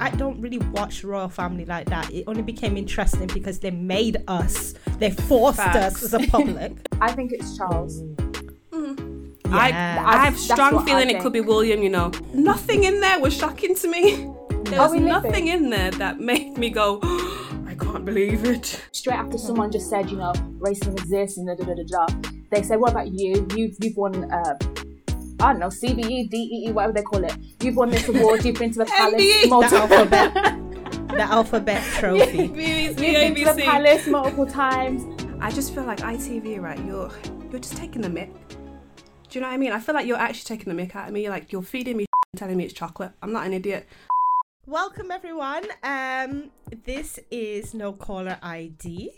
I don't really watch royal family like that. It only became interesting because they made us. They forced Facts. us as a public. I think it's Charles. I, Yeah. I have That's strong feeling it could be William, you know. Nothing in there was shocking to me. There was we living? nothing in there that made me go, I can't believe it. Straight after someone just said, you know, racism exists and da da da da da, they said, what about you? You've you've won. Uh, I don't know, CBE, DEE, E, whatever they call it. You've won this award. You've been to the palace MBE. the multiple alphabet, the alphabet trophy. You've been to the palace multiple times. I just feel like ITV, right? You're you're just taking the mick. Do you know what I mean? I feel like you're actually taking the mick out of me. You're like you're feeding me and telling me it's chocolate. I'm not an idiot. Welcome everyone. Um, this is No Caller ID.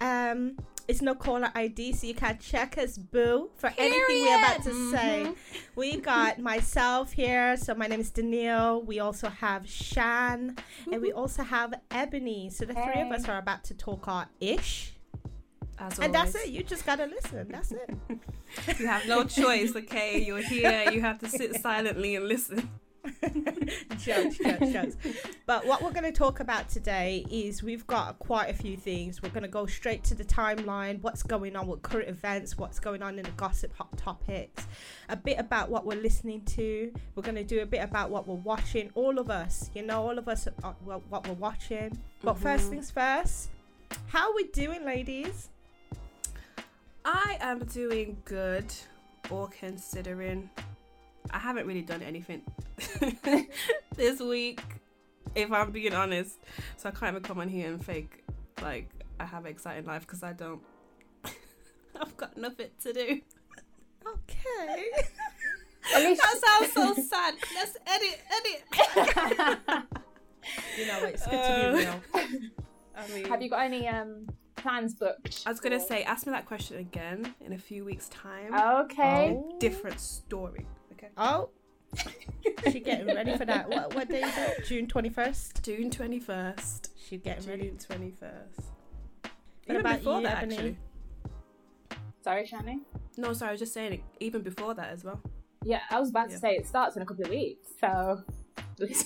Um, it's No Caller ID, so you can check us, boo, for anything we're about to say. Mm-hmm. We got myself here, so my name is Danielle. We also have Shan, and we mm-hmm. also have Ebony. So the three of us are about to talk our ish, As and that's it. You just gotta listen. That's it. You have no choice, okay? You're here. You have to sit silently and listen. jokes, jokes, jokes. But what we're going to talk about today is we've got quite a few things. We're going to go straight to the timeline, what's going on with current events, what's going on in the gossip hot topics, a bit about what we're listening to. We're going to do a bit about what we're watching. All of us, you know, all of us, uh, well, what we're watching. But first things first, how are we doing, ladies? I am doing good, all considering. I haven't really done anything this week, if I'm being honest. So I can't even come on here and fake like I have an exciting life because I don't. I've got nothing to do. Okay. That sounds so sad. Let's edit, edit. you know, it's good to Uh, be real. I mean, have you got any um plans booked? I was gonna say, ask me that question again in a few weeks' time. Okay. Oh. Different story. Okay. Oh, she getting ready for that. What, what day is it? June 21st? June twenty first. She getting ready. June twenty first. What Even about before you, that, Ebony? actually. Sorry, Shani. No, sorry, I was just saying it. Even before that as well. Yeah, I was about Yeah. to say it starts in a couple of weeks, so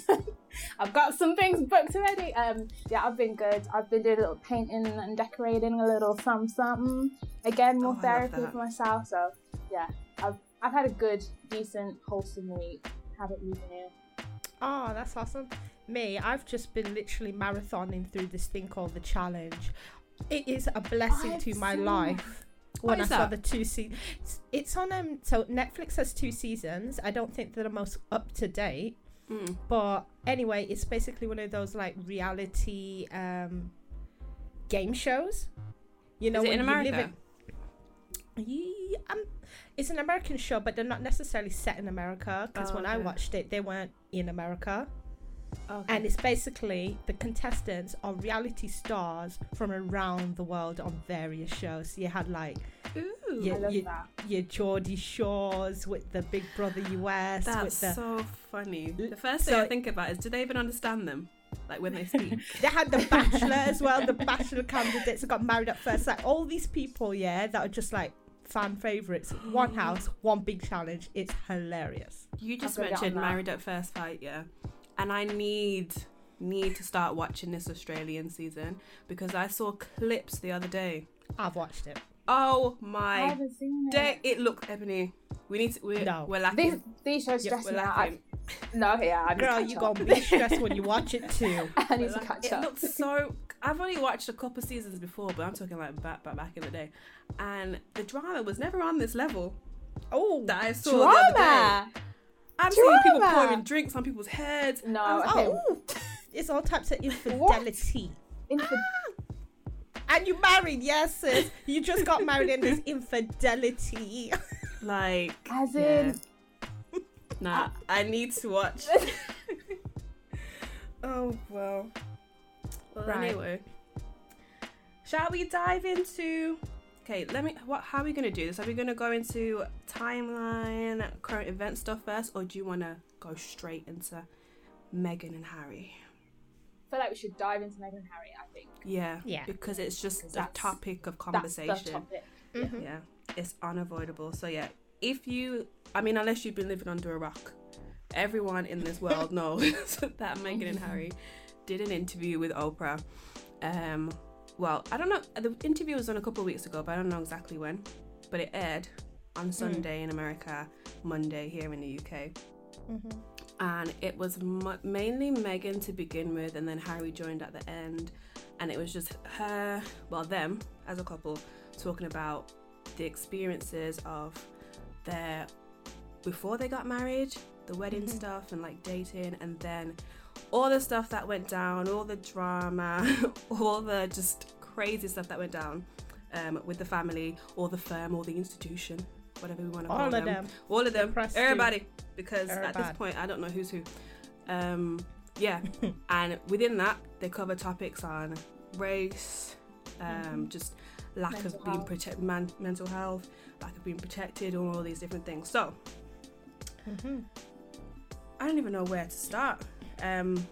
I've got some things booked already. Um, yeah, I've been good. I've been doing a little painting and decorating, a little some something. Again, Oh, more love therapy for myself. So yeah, I've had a good, decent, wholesome week. About you, Danielle? Oh, that's awesome. Me, I've just been literally marathoning through this thing called the challenge. It is a blessing I've to my seen life. What When I is saw that? the two seasons, it's on um. So Netflix has two seasons. I don't think they're the most up to date, Mm. but anyway, it's basically one of those like reality um game shows. You know, Is it when in you live America? in- Yeah, it's an American show, but they're not necessarily set in America. Because Oh, when I watched it, they weren't in America, Okay. and it's basically the contestants are reality stars from around the world on various shows. So you had like Ooh, Yeah, I love you- that. your Geordie Shores with the Big Brother US that's with the. so funny. The first thing So- I think about is, do they even understand them? Like when they speak? They had the Bachelor as well. The Bachelor candidates that got married at first. Like all these people, yeah, that are just like fan favorites. One house, one big challenge. It's hilarious. you just I've got it on mentioned. Married at First Sight, yeah, and I need need to start watching this Australian season because I saw clips the other day. I've watched it. Oh I my haven't seen it. day! It looked Ebony. We need to. We're, No. we're These lacking. these shows Yeah, stress we're me out. lacking. I- No, yeah, I need Girl, you catch gonna be stressed when you watch it too. I need We're to lack- catch it up. looks so. I've only watched a couple seasons before, but I'm talking like back, back, back in the day, and the drama was never on this level Oh, that I saw the other day. Drama. I'm seeing people pouring drinks on people's heads. No, I was- okay. oh, it's all types of infidelity. Infi- ah! And you married, yes, sis. You just got married and there's infidelity. Like, As yeah. nah, I need to watch. oh well. Well, Right. anyway, shall we dive into? Okay, let me. What? How are we gonna do this? Are we gonna go into timeline, current event stuff first, or do you wanna go straight into Meghan and Harry? I feel like we should dive into Meghan and Harry. I think Yeah. Yeah. Because it's just Because a topic of conversation. that's the conversation. topic. Mhm. Yeah, it's unavoidable. So yeah, if you, I mean, unless you've been living under a rock, everyone in this world knows that Meghan and Harry did an interview with Oprah. Um, well, I don't know. The interview was on a couple of weeks ago, but I don't know exactly when. But it aired on Sunday in America, Monday here in the UK. Mhm. And it was m- mainly Meghan to begin with, and then Harry joined at the end. And it was just her, well, them as a couple, talking about the experiences of their before they got married, the wedding Mhm. stuff, and like dating, and then all the stuff that went down, all the drama, all the just crazy stuff that went down um, with the family or the firm or the institution, whatever we want to call All of them. them. All of them, everybody, because at this point I don't know who's who. Um, yeah, and within that they cover topics on race, um, just lack Mental of being protected, man- mental health, lack of being protected, and all these different things. So Mhm. I don't even know where to start. Um,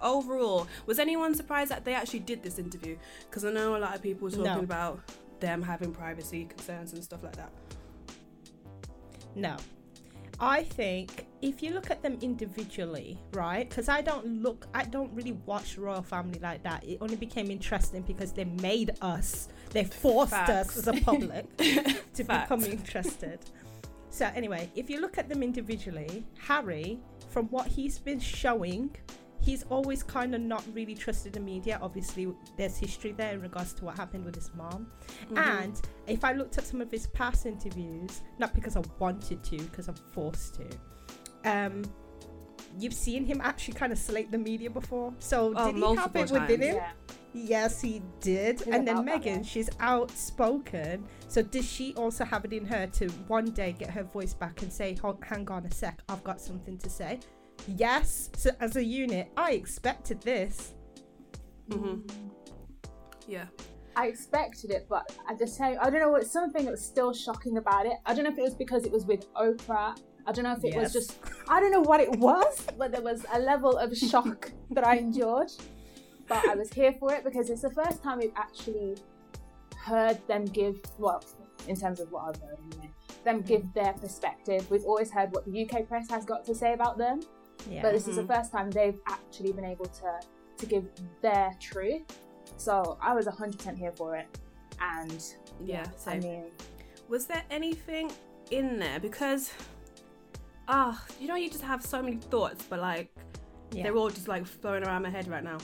overall, was anyone surprised that they actually did this interview? Because I know a lot of people were talking No. about them having privacy concerns and stuff like that. No. I think if you look at them individually, right? Because I don't look, I don't really watch royal family like that. It only became interesting because they made us, they forced Facts. us as a public to Facts. become interested. So anyway, if you look at them individually, Harry, from what he's been showing, he's always kind of not really trusted the media. Obviously, there's history there in regards to what happened with his mom. Mm-hmm. And if I looked at some of his past interviews, not because I wanted to, because I'm forced to, um, you've seen him actually kind of slate the media before. So Oh, did he have multiple it within him? Yeah. Yes, he did. He's and then about that Meghan, she's outspoken. So does she also have it in her to one day get her voice back and say, "Hang on a sec, I've got something to say"? Yes. So as a unit, I expected this. Mhm. Yeah. I expected it, but at the same, I don't know. It's something that was still shocking about it. I don't know if it was because it was with Oprah. I don't know if it Yes. was just. I don't know what it was, but there was a level of shock that I endured. But I was here for it because it's the first time we've actually heard them give, well, in terms of what I've heard anyway, them give mm. their perspective. We've always heard what the UK press has got to say about them, Yeah. but this is the mm. first time they've actually been able to to give their truth. So I was 100% here for it, and Yeah. I mean, was there anything in there? Because, ah, you know, you just have so many thoughts, but like yeah. they're all just like flowing around my head right now.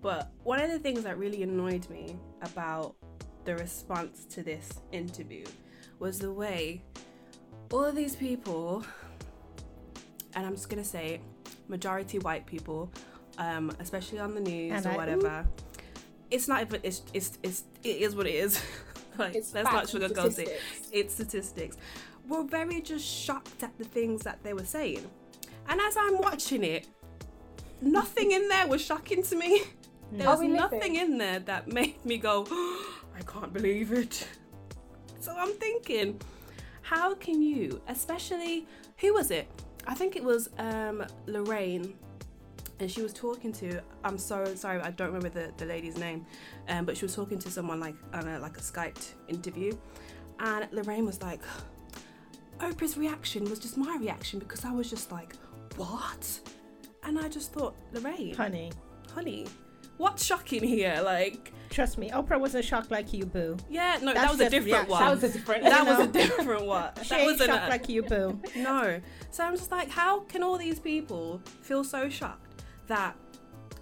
But one of the things that really annoyed me about the response to this interview was the way all of these people, and I'm just gonna say, majority white people, um, especially on the news And or I- whatever. It's not even. It's it's it's it is what it is. like it's let's not sugarcoat it its statistics were very just shocked at the things that they were saying. And as I'm watching it, nothing in there was shocking to me. There was nothing in there that made me go, I can't believe it. So I'm thinking, how can you, especially, who was it? I think it was um, Lorraine. And she was talking to, I'm so sorry, I don't remember the, the lady's name, um, but she was talking to someone like on a, like a Skyped interview. And Lorraine was like, Oprah's reaction was just my reaction because I was just like, what? And I just thought, Lorraine, Honey, honey, what's shocking here? Like, trust me, Oprah wasn't shocked like you, boo. yeah, no, That's that was a different reaction. one. that was a different. One. That was a different one. She that was an, shocked like you, boo. no. So I'm just like, how can all these people feel so shocked that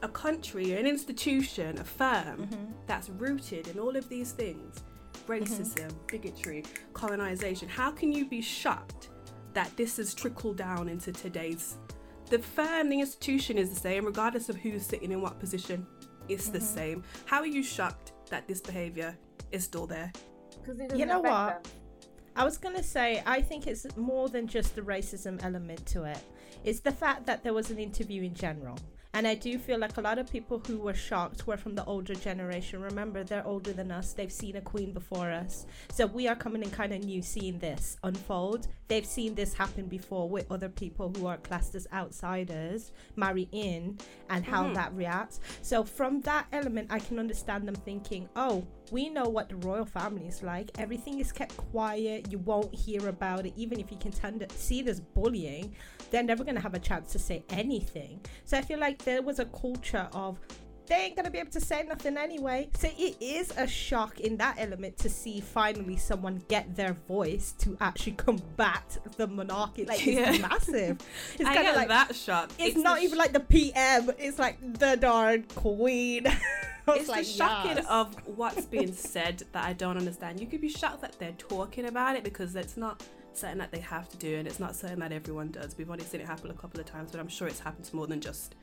a country, an institution, a firm Mm-hmm. that's rooted in all of these things racism, mm-hmm. bigotry, colonization how can you be shocked that this has trickled down into today's. The firm, the institution is the same, regardless of who's sitting in what position. It's the mm-hmm. same. How are you shocked that this behavior is still there? 'Cause it You know what? them. I was gonna say, I think it's more than just the racism element to it. It's the fact that there was an interview in general, And I do feel like a lot of people who were shocked were from the older generation. Remember, they're older than us. They've seen a queen before us. So we are coming in kind of new seeing this unfold. They've seen this happen before with other people who are classed as outsiders marry in and how Mhm. that reacts. So from that element, I can understand them thinking, oh, we know what the royal family is like. Everything is kept quiet. You won't hear about it. Even if you can tend to see this bullying, they're never going to have a chance to say anything. So I feel like there was a culture of they ain't gonna be able to say nothing anyway. So it is a shock in that element to see finally someone get their voice to actually combat the monarchy. Like it's Yeah. massive. It's kind of like that shock. it's, not the even like the PM. It's like the darn queen. It's like, the shocking yes. of what's being said that I don't understand. You could be shocked that they're talking about it because it's not something that they have to do and it's not something that everyone does. We've only seen it happen a couple of times, but I'm sure it's happened to more than just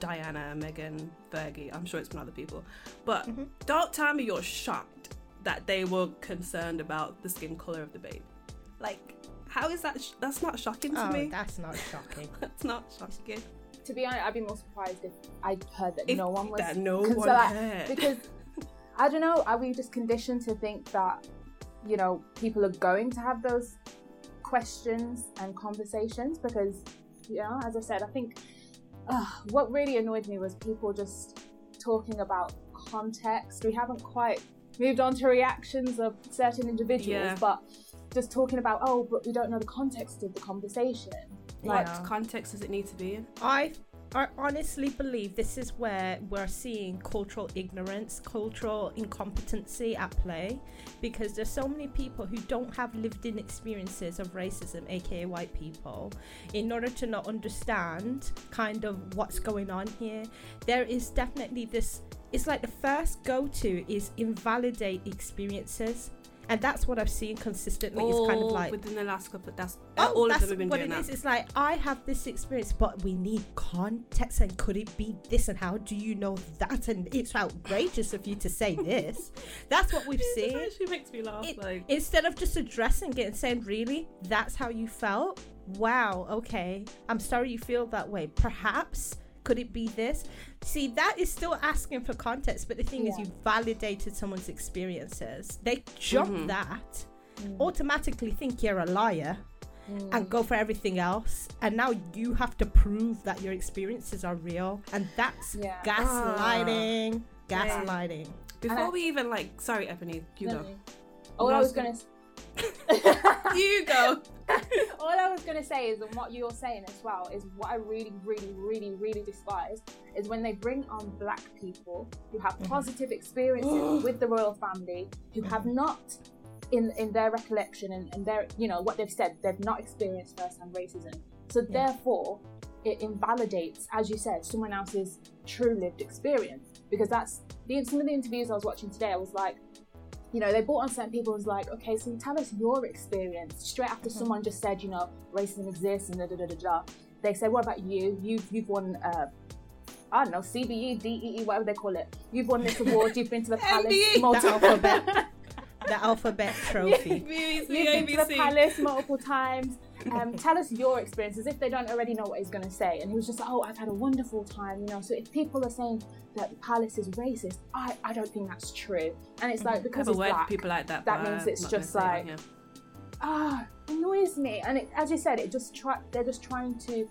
Diana, Meghan, Fergie. I'm sure it's been other people. But Mhm. don't tell me you're shocked that they were concerned about the skin color of the babe. Like, how is that? Sh- that's not shocking to Oh, me. that's not shocking. That's not shocking. To be honest, I'd be more surprised if I heard that If no one was that no concerned. one cared. because I don't know. Are we just conditioned to think that you know people are going to have those questions and conversations? Because you know, as I said, I think uh, what really annoyed me was people just talking about context. We haven't quite moved on to reactions of certain individuals, Yeah. but just talking about oh, but we don't know the context of the conversation. what Yeah. context does it need to be in? I I honestly believe this is where we're seeing cultural ignorance, cultural incompetency at play, because there's so many people who don't have lived-in experiences of racism, aka white people, in order to not understand kind of what's going on here. There is definitely this. It's like the first go-to is invalidate experiences. And that's what I've seen consistently. It's kind of oh, like within the last couple. That's Oh, uh, all of that's them have been what doing it that. is. It's is like I have this experience, but we need context. And could it be this? And how do you know that? And it's outrageous of you to say this. That's what we've It seen. actually makes me laugh. It- like, Instead of just addressing it and saying, "Really, that's how you felt? Wow, okay. I'm sorry you feel that way. Perhaps." Could it be this? See, that is still asking for context, but the thing is, you validated someone's experiences. They jump Mhm. that, mm. automatically think you're a liar, mm. and go for everything else. And now you have to prove that your experiences are real. And that's Yeah. Ah. gaslighting. Yeah. Gaslighting. before I- we even like, sorry, Ebony, you No, go. no. All No, I I was was gonna. you go. All I was gonna say is, and what you're saying as well, is what I really, really, really, really despise is when they bring on black people who have Mhm. positive experiences with the royal family, who have not, in in their recollection and, and their, you know, what they've said, they've not experienced first-hand racism. So Yeah. therefore, it invalidates, as you said, someone else's true lived experience because that's the some of the interviews I was watching today. I was like, you know, they brought on certain people who's like, okay, so tell us your experience. Straight after Mhm. someone just said, you know, racism exists and da da da da da. They said, what about you? You've you've won, uh, I don't know, CBE, DEE, E, whatever they call it. You've won this award. You've been to the palace. MBE. multi- The alphabet. the alphabet trophy. BBC, You've been to the palace multiple times. Um, tell us your experiences if they don't already know what he's going to say. And he was just like, oh, I've had a wonderful time, you know. So if people are saying that the palace is racist, I, I don't think that's true. And it's like, because have he's black, people like that. that means it's just gonna say it like- ah, annoys me. And it, as you said, it just try, they're just trying to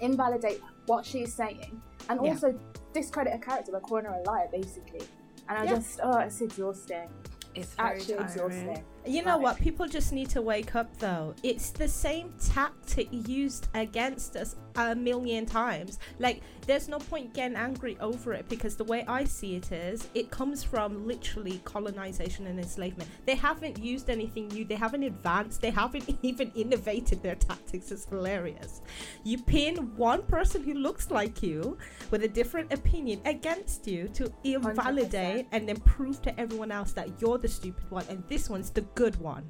invalidate what she's saying and Yeah. also discredit a character by calling her a liar, basically. And I Yeah. just, oh, it's exhausting. it's very Actually tiring. exhausting. You know what? People just need to wake up though. It's the same tactic used against us a million times. Like, there's no point getting angry over it because the way I see it is, it comes from literally colonization and enslavement. They haven't used anything new, they haven't advanced, they haven't even innovated their tactics. It's hilarious. You pin one person who looks like you with a different opinion against you to invalidate and then prove to everyone else that you're the stupid one and this one's the good one.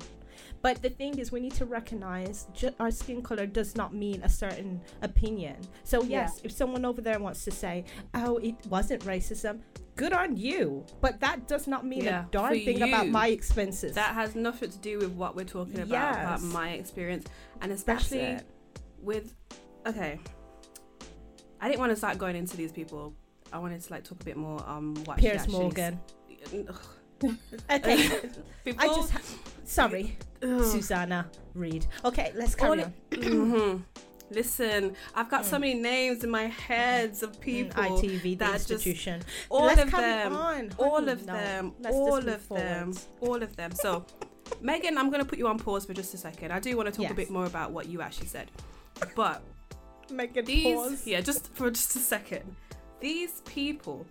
But the thing is, we need to recognize ju- our skin color does not mean a certain opinion. So, yes, if someone over there wants to say, oh, it wasn't racism, good on you. But that does not mean Yeah, a darn thing about my expenses. That has nothing to do with what we're talking about, about my experience, and especially with. Okay. I didn't want to start going into these people. I wanted to like talk a bit more um what actually Morgan. Ugh. Okay, I just ha- sorry. Susanna Reid. Okay, let's carry All on. Listen, I've got so Mm. many names in my heads of Mm, people. ITV, the that just- institution. all of them. all of no. them, Let's just all move of them, all of them. So, Meghan, I'm going to put you on pause for just a second. I do want to talk a bit more about what you actually said, but Meghan, these, pause. yeah, just for just a second, these people,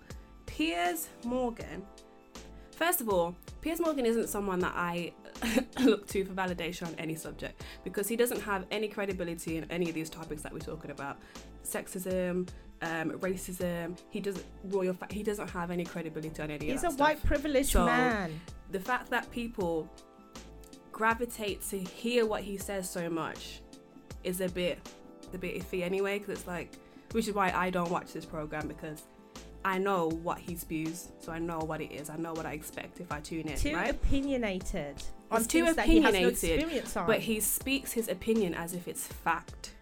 Piers Morgan. First of all, Piers Morgan isn't someone that I look to for validation on any subject because he doesn't have any credibility in any of these topics that we're talking about. Sexism, um, racism. He doesn't royal. Fa- he doesn't have any credibility on any He's of that stuff. He's a stuff white privileged So- man. the fact that people gravitate to hear what he says so much is a bit a bit iffy anyway because it's like which is why I don't watch this program because I know what he spews so I know what it is I know what I expect if I tune in Too right opinionated on He's too he no opinionated, but he speaks his opinion as if it's fact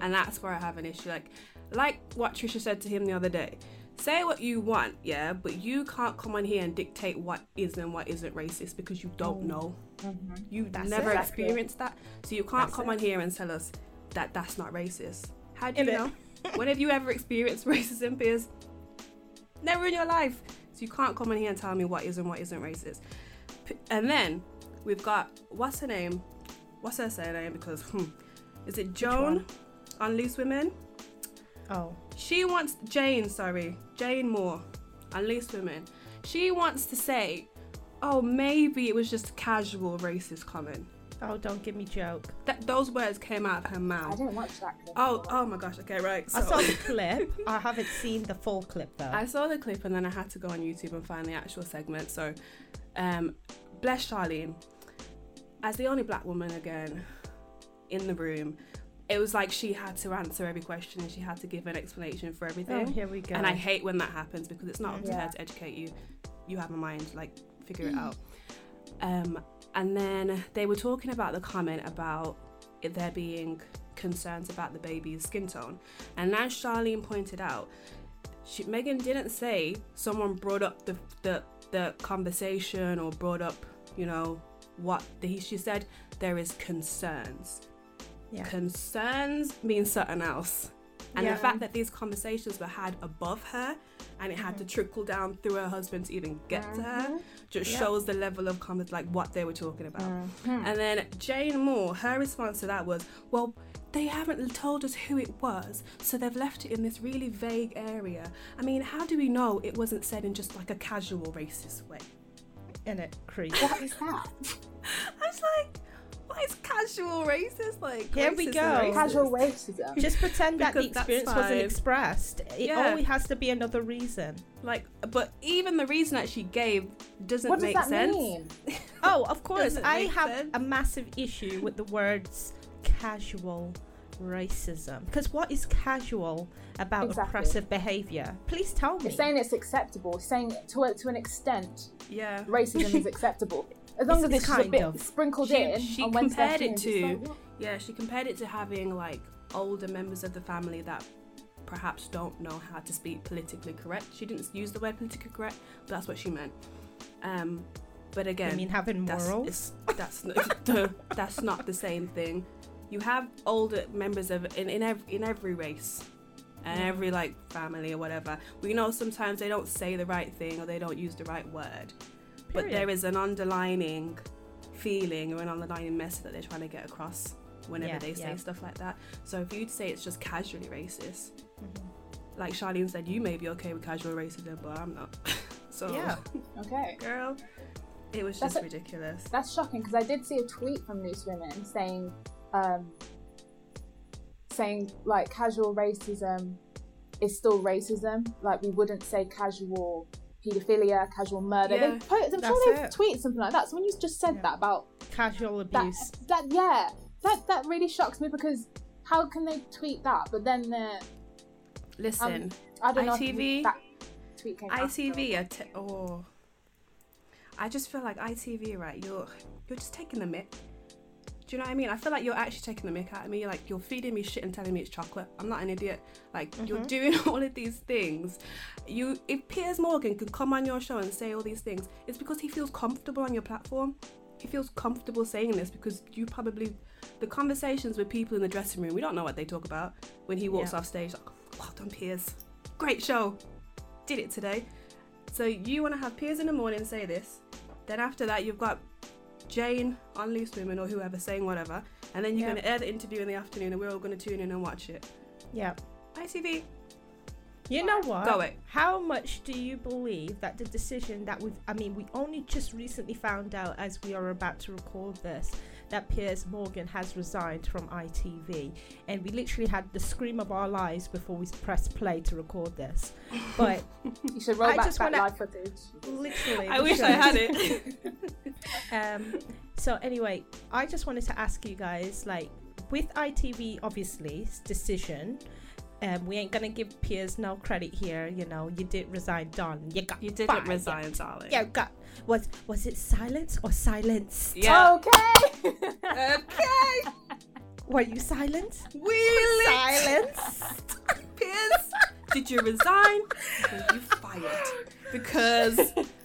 and that's where I have an issue like like what Trisha said to him the other day say what you want yeah but you can't come on here and dictate what is and what isn't racist because you don't Mm. know Mhm. You've That's never it. experienced that, so you can't That's come it. on here and tell us that that's not racist. How do you know? when have you ever experienced racism, Piers? Never in your life. So you can't come on here and tell me what is and what isn't racist. And then we've got what's her name? What's her surname? Because hmm, is it Joan on Loose Women? oh, She wants Jane, sorry, Jane Moore on Loose Women. She wants to say, oh, maybe it was just casual racist comment. Oh, don't give me joke. That those words came out of her mouth. I didn't watch that clip. Oh, oh my gosh. Okay, right. So I saw the clip. I haven't seen the full clip though. I saw the clip and then I had to go on YouTube and find the actual segment. So, um, bless Charlene. As the only black woman again in the room, it was like she had to answer every question and she had to give an explanation for oh, everything. here we go. And I hate when that happens because it's not up to Yeah. her to educate you. You have a mind, like figure it out. Um, and then they were talking about the comment about it there being concerns about the baby's skin tone. And as Charlene pointed out, she, Meghan didn't say someone brought up the, the the conversation or brought up, you know, what the, she said. There is concerns. yeah. Concerns means something else. And Yeah. the fact that these conversations were had above her and it had to trickle down through her husband to even get to her just Yeah. shows the level of comment, like what they were talking about. Mhm. And then Jane Moore, her response to that was, well, they haven't told us who it was, so they've left it in this really vague area. I mean, how do we know it wasn't said in just like a casual racist way? in it, creep. What is that? I was like, what is casual racist? Like, Here we go. and racist. Casual racism. Just pretend that the Because that's experience wasn't expressed. It Yeah. always has to be another reason. Like, but even the reason that she gave doesn't What does make that sense. mean? Oh, of course. I have sense. a massive issue with the words casual racism. Because what is casual about Exactly. oppressive behavior? Please tell me. It's saying it's acceptable. It's saying to a, to an extent Yeah. racism is acceptable. As long as it's just a kind bit of. sprinkled She- in. she compared it to- like. Yeah, she compared it to having like older members of the family that perhaps don't know how to speak politically correct. She didn't use the word politically correct, but that's what she meant. Um, but again, I mean, having morals. it's- that's not, the, that's not the same thing. You have older members of in in every, in every race and every like family or whatever. We know sometimes they don't say the right thing or they don't use the right word, but there is an underlining feeling or an underlining message that they're trying to get across whenever Yeah, they say yeah. stuff like that. So if you'd say it's just casually racist, Mhm. like Charlene said, you may be okay with casual racism, but I'm not. so Yeah. Okay. girl, it was That's just a- ridiculous. That's shocking because I did see a tweet from Loose Women saying, um, saying like casual racism is still racism. Like we wouldn't say casual paedophilia, casual murder. Yeah, they po- I'm sure they've it. tweeted something like that. So when you just said Yeah. that about Casual abuse. that yeah, that that really shocks me because how can they tweet that? But then they're um, Listen, I don't know. ITV that tweet came after. ITV, are oh, I just feel like ITV, right? You're you're just taking the mick. Do you know what I mean? I feel like you're actually taking the mick out of me. Like you're feeding me shit and telling me it's chocolate. I'm not an idiot. Like you're Mhm. doing all of these things. You, if Piers Morgan can come on your show and say all these things, it's because he feels comfortable on your platform. He feels comfortable saying this because you probably, the conversations with people in the dressing room, we don't know what they talk about when he walks Yeah. off stage. Like, well done, Piers. Great show. Did it today. So you want to have Piers in the morning say this. Then after that, you've got Jane on Loose Women or whoever saying whatever, and then you're Yeah. going to air the interview in the afternoon, and we're all going to tune in and watch it. Yeah. ITV, You know what? go it. How much do you believe that the decision that we've, I mean, we only just recently found out as we are about to record this that Piers Morgan has resigned from ITV. And we literally had the scream of our lives before we pressed play to record this. But You should roll I back just that wanna- live footage. literally. I we wish I had it. um so anyway i just wanted to ask you guys like with itv obviously decision um we ain't gonna give piers no credit here you know you did resign done you got you didn't fired. resign, darling. yeah got was was it silence or silence Yeah. Okay. Okay. were you silent We silence Piers, did you resign? Or you fired? Because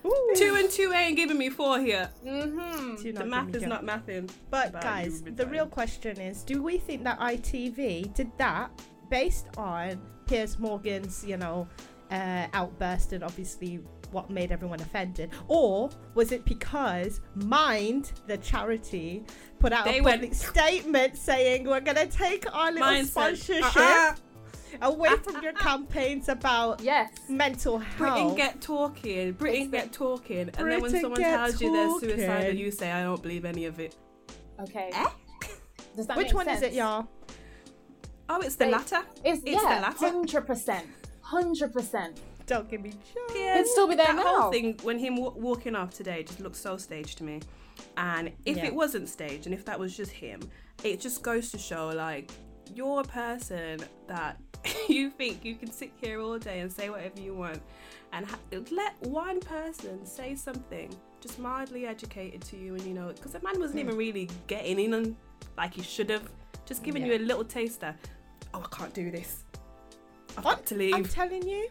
Ooh. two and two ain't giving me four here. mm-hmm. The not math give is joke. not mathing. But about guys, the real question is: Do we think that ITV did that based on Piers Morgan's, you know, uh, outburst and obviously what made everyone offended, or was it because Mind, the charity, put out They a went- public statement saying we're gonna take our little Mine said, sponsorship "Uh-uh, away from your campaigns about Yes. mental health. Britain get talking, Britain It's get talking, and then when someone get tells you they're suicidal, you say, I don't believe any of it. Okay. Eh? Does that Which make one is it, y'all? Oh, it's the They- latter. It's, It's the latter. hundred percent, hundred percent. Don't give me joy. It'd still be there that now. whole thing when him w- walking off today just looks so staged to me. And if Yeah. it wasn't staged, and if that was just him, it just goes to show like you're a person that you think you can sit here all day and say whatever you want, and ha- let one person say something just mildly educated to you, and you know, because the man wasn't Hmm. even really getting in on like he should have, just giving Yeah. you a little taster. Oh, I can't do this. I've got to leave. I'm telling you.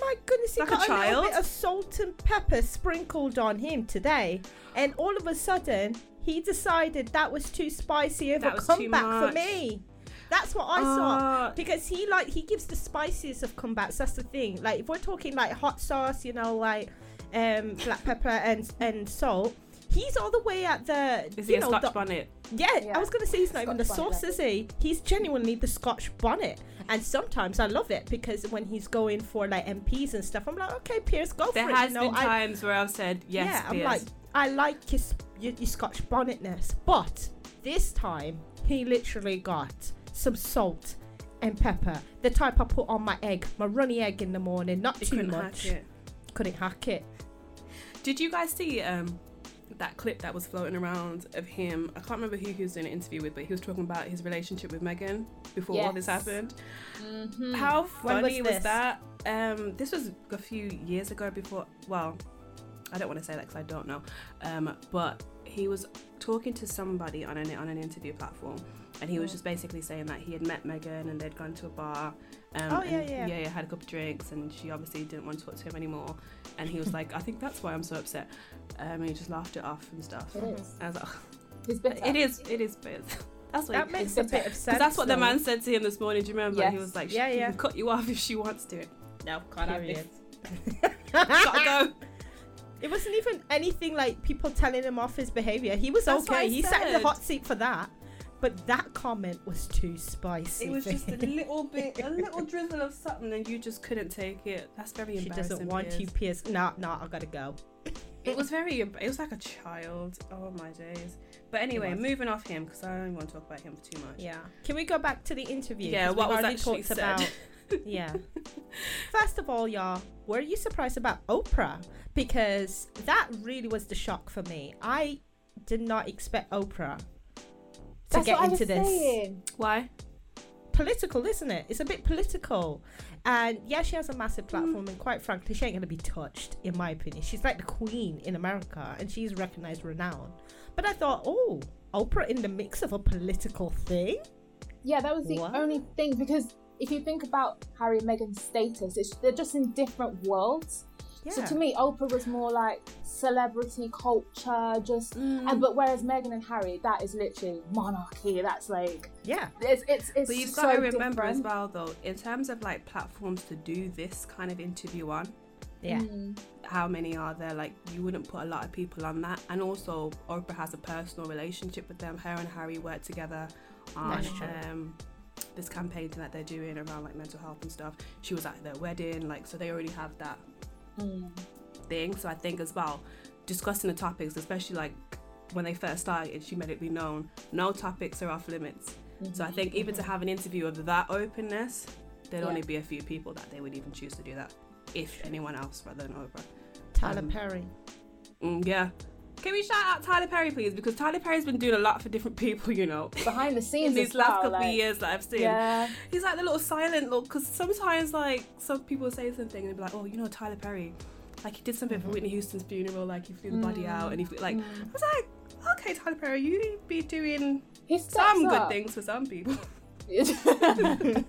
My goodness, he Like a got a, little bit of salt and pepper sprinkled on him today, and all of a sudden he decided that was too spicy of That a comeback for me. That's what I saw Ah, because he like he gives the spiciest of comebacks. That's the thing. Like if we're talking like hot sauce, you know, like um black pepper and and salt. He's all the way at the Is you he a know Scotch the, bonnet? yeah, Yeah. I was gonna say he's not even the sauce, is he? He's genuinely the Scotch bonnet, and sometimes I love it because when he's going for like MPs and stuff, I'm like, okay, Piers, go There for it. There has You know, been I, times where I've said yes, yeah, I'm like, I like your, your, your Scotch bonnetness, but this time he literally got some salt and pepper, the type I put on my egg, my runny egg in the morning, not You too couldn't hack much. it. Couldn't hack it. Did you guys see um that clip that was floating around of him? I can't remember who he was doing an interview with, but he was talking about his relationship with Meghan before all this happened. Mm-hmm. How When was funny was, that? Um, this was a few years ago. Before, well, I don't want to say that because I don't know. Um, but he was talking to somebody on an on an interview platform, and he was Mm. just basically saying that he had met Meghan and they'd gone to a bar. Um, Oh, yeah, yeah. yeah, had a couple of drinks, and she obviously didn't want to talk to him anymore. And he was like, "I think that's why I'm so upset." Um, and he just laughed it off and stuff. It is. I was like, He's bitter. "It is, it is, that's what." That makes a bit of sense. that's what the man said to him this morning. Do you remember? He was like, Yeah, "She yeah. can cut you off if she wants to." No, can't have this. Gotta go. It wasn't even anything like people telling him off his behavior. He was That's okay. He sat in the hot seat for that. But that comment was too spicy. It was just a little bit, a little drizzle of something, and you just couldn't take it. That's very She embarrassing. She doesn't want Piers. you, Piers. Nah, nah, I gotta go. It was very. It was like a child. Oh my days. But anyway, moving off him because I don't want to talk about him for too much. Yeah. Can we go back to the interview? Yeah, what was actually talked said. about. yeah. First of all, y'all, were you surprised about Oprah? Because that really was the shock for me. I did not expect Oprah to That's get what I into was this. saying. Why? political, isn't it? It's a bit political. And yeah, she has a massive platform, Mm. and quite frankly, she ain't gonna be touched, in my opinion. She's like the queen in America, and she's recognized renowned. But I thought, oh, Oprah in the mix of a political thing. Yeah, that was the What? only thing because if you think about Harry and Meghan's status, it's, they're just in different worlds. Yeah. So to me, Oprah was more like celebrity culture, just. And but whereas Meghan and Harry, that is literally monarchy. That's like yeah. it's it's it's. But you've so got to remember as well, though, in terms of like platforms to do this kind of interview on, Yeah. Mm. how many are there? Like, you wouldn't put a lot of people on that. And also, Oprah has a personal relationship with them. Her and Harry work together on um, this campaign that they're doing around like mental health and stuff. She was at their wedding, like, so they already have that Mm. thing. So I think as well, discussing the topics, especially like when they first started, she made it be known no topics are off limits. So I think even to have an interview of that openness, there'd Yeah. only be a few people that they would even choose to do that, if anyone else rather than Oprah. Tyler Um, Perry. Mm, yeah. Can we shout out Tyler Perry, please? Because Tyler Perry's been doing a lot for different people, you know. behind the scenes, In these as last well, couple like, of years that I've seen, Yeah, he's like the little silent look. Because sometimes, like, some people say something and they'll be like, "Oh, you know, Tyler Perry, like he did something for Whitney Houston's funeral, like he flew the body out, and he flew, like." Mm. I was like, "Okay, Tyler Perry, you be doing some good things for some people." I'm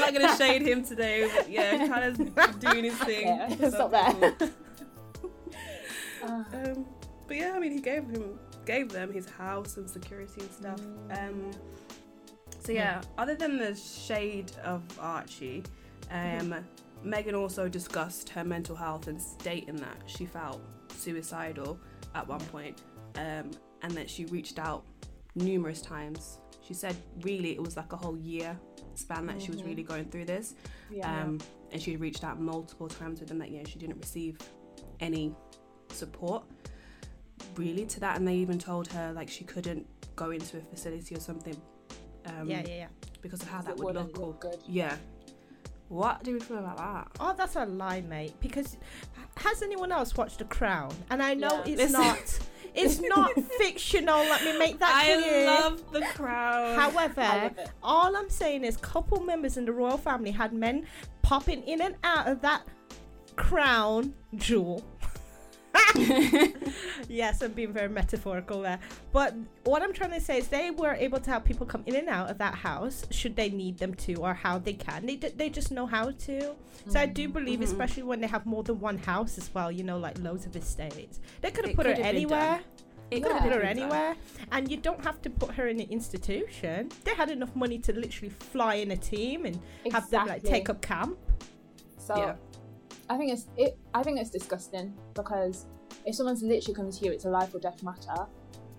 not gonna shade him today, but yeah, Tyler's doing his thing. some stop there. Uh, Um, but yeah, I mean, he gave him gave them his house and security and stuff. Um, so yeah, other than the shade of Archie, um, Meghan also discussed her mental health and stating that she felt suicidal at one point, um, and that she reached out numerous times. She said really it was like a whole year span that she was really going through this yeah. um, and she reached out multiple times within that year. She didn't receive any support really to that, and they even told her like she couldn't go into a facility or something um, yeah, yeah, yeah. because of how that would wouldn't look. Or, good. yeah. What do we feel about that? Oh, that's a lie, mate. Because has anyone else watched The Crown? And I know Yeah. it's Listen. not, it's not fictional. Let me make that clear. I love the crown. However, love all I'm saying is, couple members in the royal family had men popping in and out of that crown jewel. yes, I'm being very metaphorical there. But what I'm trying to say is, they were able to have people come in and out of that house should they need them to, or how they can. They d- they just know how to. So I do believe, Mhm. especially when they have more than one house as well, you know, like loads of estates, they could have put her could have been anywhere. It could have Put her anywhere, and you don't have to put her in an institution. They had enough money to literally fly in a team and have them like take up camp. So Yeah. I think it's it. I think it's disgusting because if someone's literally coming to you, it's a life or death matter,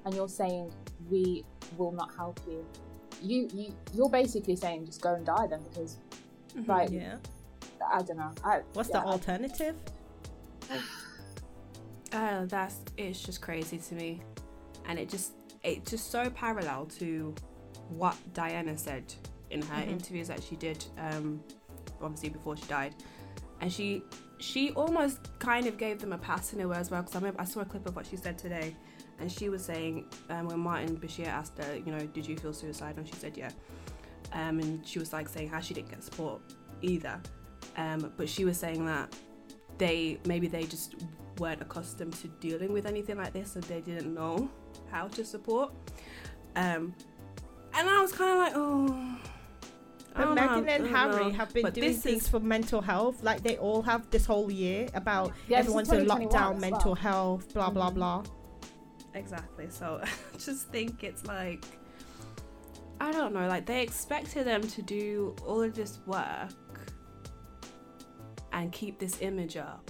and you're saying we will not help you. You you you're basically saying just go and die then because Mhm. like Yeah. I don't know. I, What's yeah, the alternative? Oh, that's it's just crazy to me, and it just it's just so parallel to what Diana said in her Mhm. interviews that she did, um, obviously before she died, and she she almost kind of gave them a pass in a way as well because I remember I saw a clip of what she said today, and she was saying um, when Martin Bashir asked her, you know, did you feel suicidal? And she said yeah, um, and she was like saying how she didn't get support either, um, but she was saying that they maybe they just weren't accustomed to dealing with anything like this so they didn't know how to support. Um and i was kind of like oh But don't Meghan and Harry know. have been But doing this things is- for mental health, like they all have this whole year about Yeah, everyone's in lockdown, as mental well. health, blah blah Mhm. blah. exactly so i just think it's like i don't know like they expected them to do all of this work and keep this image up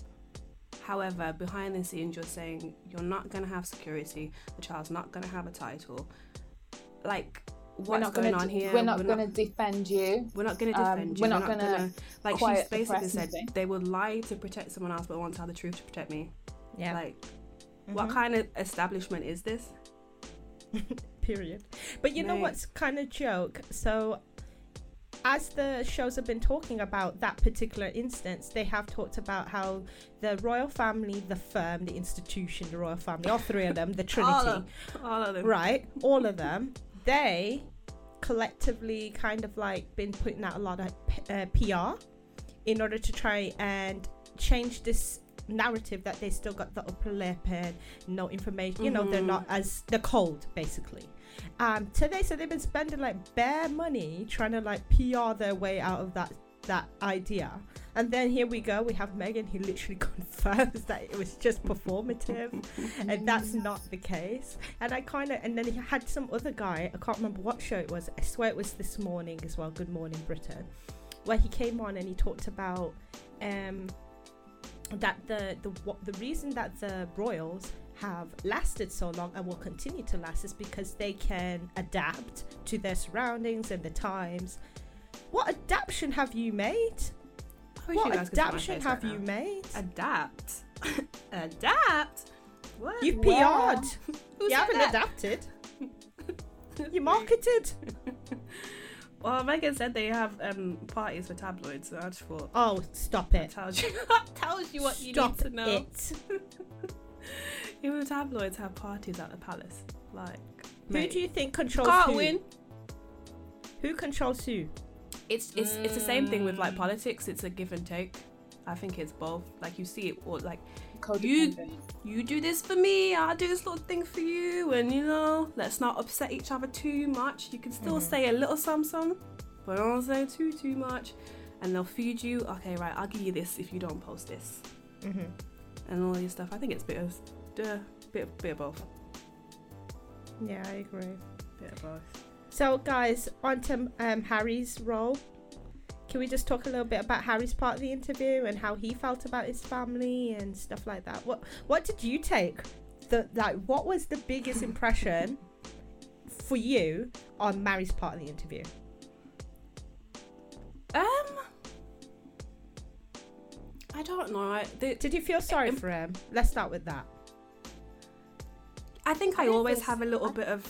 however behind the scenes you're saying you're not going to have security the child's not going to have a title like what's we're not going gonna on d- here We're not going to defend you. We're not going to Um, defend you. we're not gonna like she's quiet the basically press said they would lie to protect someone else, but won't tell the truth to protect me. Yeah. Like, what Mhm. kind of establishment is this? period. But you know what's kind of joke? So, as the shows have been talking about that particular instance, they have talked about how the royal family, the firm, the institution, the royal family, all three of them, the Trinity, All of, all of them. right? All of them, they collectively kind of like been putting out a lot of p- uh, PR in order to try and change this narrative that they still got the upper lip and no information. You know, they're Mhm. not as they're cold basically. Um, today, so they've been spending like bare money trying to like PR their way out of that that idea. And then here we go. We have Meghan who literally confirms that it was just performative, and that's not the case. And I kind of, and then he had some other guy. I can't remember what show it was. I swear it was this morning as well. Good Morning Britain, where he came on and he talked about um that the the what the reason that the royals have lasted so long and will continue to last is because they can adapt to their surroundings and the times. What adaptation have you made? You What guys could see my adaptation have right you made? Adapt. Adapt. What? You've Wow. PR'd. You haven't that? adapted. You marketed. Well, Meghan said they have um, parties for tabloids, so I just thought Oh, stop it. tells you that tells you what you Stop need to know. it. Even tabloids have parties at the palace. Like, Who mate, do you think controls can't who? win. Who controls who? It's it's it's the same thing with like Mm. politics. It's a give and take. I think it's both. Like you see it, or like Codependent. you do this for me, I'll do this little thing for you, and you know, let's not upset each other too much. You can still Mhm. say a little something, but don't say too too much, and they'll feed you. Okay, right, I'll give you this if you don't post this, Mm-hmm. and all your stuff. I think it's a bit of, duh, bit bit of both, Yeah, I agree. bit of both. So, guys, on to um, Harry's role. Can we just talk a little bit about Harry's part of the interview and how he felt about his family and stuff like that? What What did you take? The like, what was the biggest impression for you on Harry's part of the interview? Um, I don't know. I, the, Did you feel sorry Um, for him? Let's start with that. I think I I always have a little I- bit of.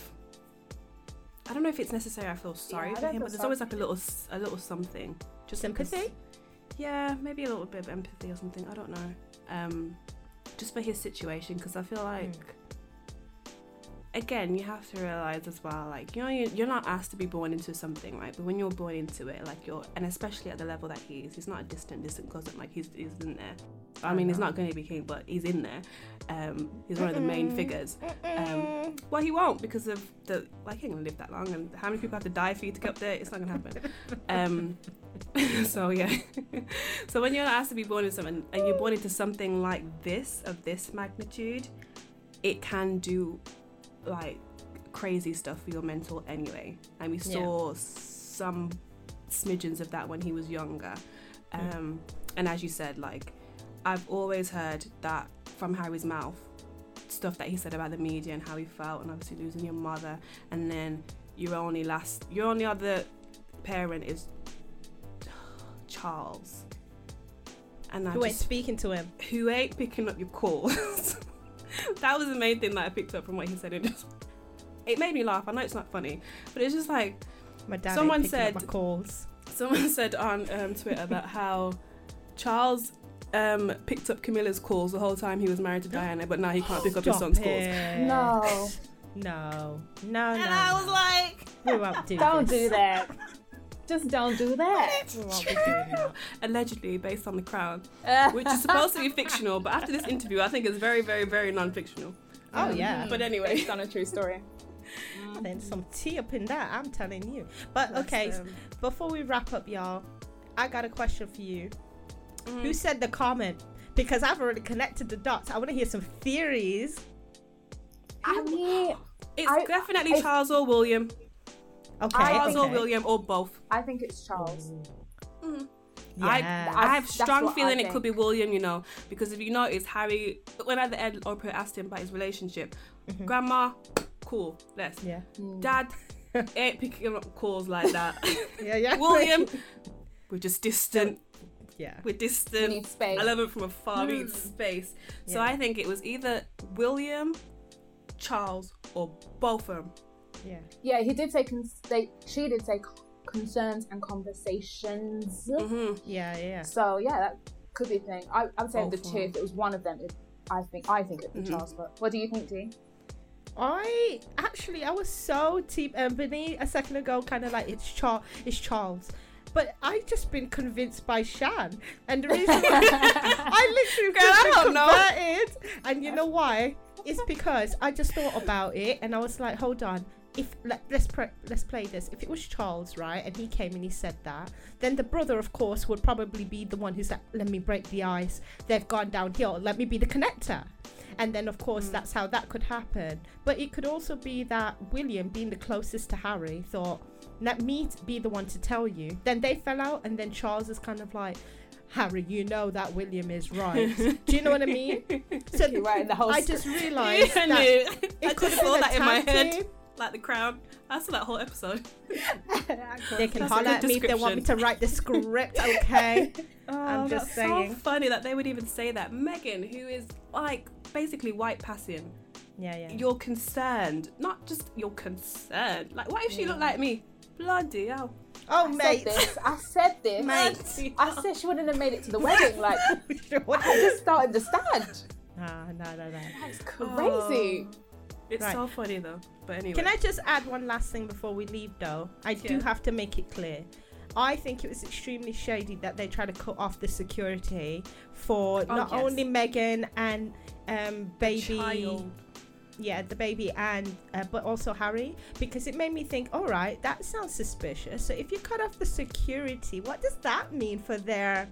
I don't know if it's necessary. I feel sorry I for him, but there's sorry always like a little, a little something. Just Sympathy. Yeah, maybe a little bit of empathy or something. I don't know. Um, just for his situation, because I feel like, again, you have to realize as well, like you know, you- you're not asked to be born into something, right? But when you're born into it, like you're, and especially at the level that he is, he's not a distant, distant cousin. Like he's, he's in there. I I mean, he's not going to be king, but he's in there. Um, he's one of the main figures. Um, Well, he won't because of the like he ain't gonna live that long, and how many people have to die for you to get up there? It's not gonna happen. Um, so yeah. so when you're asked to be born into something, and you're born into something like this of this magnitude, it can do like crazy stuff for your mental anyway. And we Yeah. saw some smidgens of that when he was younger. Mm. Um, and as you said, like I've always heard that from Harry's mouth stuff that he said about the media and how he felt and obviously losing your mother and then your only last your only other parent is Charles and I who ain't just speaking to him? who ain't picking up your calls that was the main thing that I picked up from what he said it just it made me laugh I know it's not funny but it's just like My dad. Someone ain't up said- my calls. someone said on um, Twitter that how Charles um, picked up Camilla's calls the whole time he was married to Diana, but now he can't pick up his Stop son's calls. it. No, No, no, And no. I was like, we won't do don't this. do that. Just don't do that. We won't be doing that. allegedly based on The Crown, which is supposed to be fictional, but after this interview, I think it's very, very, very non-fictional. Oh yeah. But anyway, it's on a true story. then some tea up in that, I'm telling you. But okay, That's, um, before we wrap up, y'all, I got a question for you. mm. Who said the comment? Because I've already connected the dots. I want to hear some theories. I mean, It's I- definitely I- Charles or William. Okay. Charles think- or William or both. I think it's Charles. Mm. Yeah. I, I have strong feeling it could be William, you know, because if you notice, Harry, when at the end, Oprah asked him about his relationship, Mhm. Grandma, cool, let's. yeah. Mm. Dad, ain't picking up calls like that. Yeah, yeah. William, we're just distant. Yeah. We're We distant. need space. I love it from afar. We need space. So Yeah. I think it was either William, Charles, or both of them. Yeah. Yeah, he did say cons- they, she did say concerns and conversations. hmm Yeah, yeah. So yeah, that could be a thing. I, I would say Both the of two. If it was one of them, it, I think I think it'd be Mhm. Charles. But what do you think, Dean? I actually I was so deep and Benny a second ago kind of like it's Char it's Charles. but I just been convinced by Shan, and the reason I literally Girl, I been don't know. converted, and you know why? It's because I just thought about it, and I was like, hold on. If let, let's pre- let's play this. If it was Charles, right, and he came and he said that, then the brother, of course, would probably be the one who's like, "Let me break the ice. They've gone downhill. Let me be the connector." And then, of course, Mm. that's how that could happen. But it could also be that William, being the closest to Harry, thought, let me t- be the one to tell you. Then they fell out, and then Charles is kind of like, Harry, you know that William is right. Do you know what I mean? So right the whole I just realised I that knew. I it could have been that in my head, team. Like the crown. I saw that whole episode. They can That's a holler at me if they want me to write the script, okay? I'm just Oh, that's saying. so funny that they would even say that. Meghan, who is like basically white passing, Yeah, yeah. you're concerned. Not just you're concerned. Like, what if she looked like me? Bloody hell. oh, I mate. said this. I said this. Mate. I said she wouldn't have made it to the wedding. Like. I just started to stand. Ah, no, no, no. That's crazy. It's Right. so funny though. But anyway. Can I just add one last thing before we leave, though? I do have to make it clear. I think it was extremely shady that they tried to cut off the security for Oh, not yes. only Meghan and um, baby, yeah, the baby, and uh, but also Harry, because it made me think. All right, that sounds suspicious. So if you cut off the security, what does that mean for their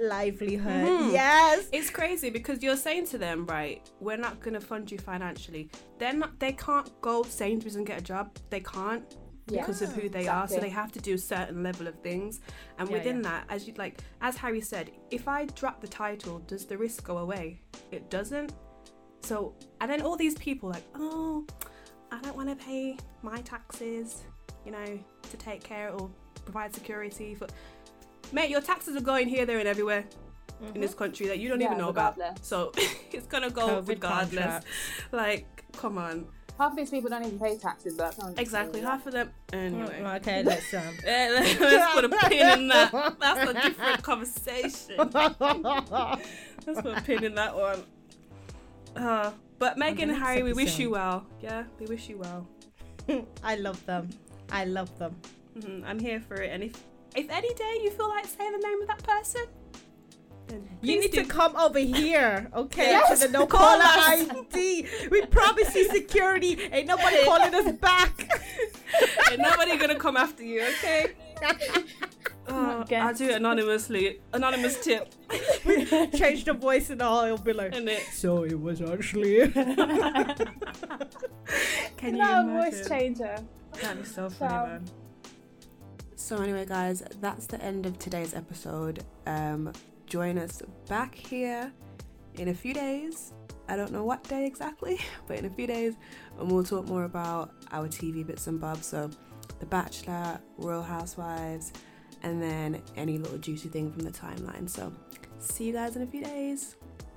livelihood? Mhm. Yes. It's crazy because you're saying to them, right, we're not gonna fund you financially. They're not they can't go to Sainsbury's and get a job. They can't Yeah. because of who they are. So they have to do a certain level of things. And Yeah, within yeah. that, as you like as Harry said, if I drop the title, does the risk go away? It doesn't. So and then all these people like, oh, I don't want to pay my taxes, you know, to take care or provide security for Mate, your taxes are going here, there, and everywhere in this country that you don't Yeah, even know about. So it's gonna go COVID regardless. contract. Like, come on. Half of these people don't even pay taxes, but that's not Exactly, half of them. Anyway, Mm, Okay, let's um. Let's put a pin in that. That's a different conversation. Let's put a pin in that one. Uh, but Meghan and Harry, we wish you well. Yeah, we wish you well. I love them. I love them. hmm I'm here for it. And if if any day you feel like saying the name of that person, then You need to come over here, okay? Yes, to the no call caller us. ID. We promise you security. Ain't nobody calling us back. Ain't nobody gonna come after you, okay? Uh, oh, Okay. I'll do it anonymously. Anonymous tip. We change the voice and all. It'll be like. It. So it was actually. Can you no imagine? voice changer. That is so funny, So- man. So anyway, guys, that's the end of today's episode. Um, join us back here in a few days. I don't know what day exactly, but in a few days, and we'll talk more about our TV bits and bobs. So, The Bachelor, Royal Housewives, and then any little juicy thing from the timeline. So, see you guys in a few days.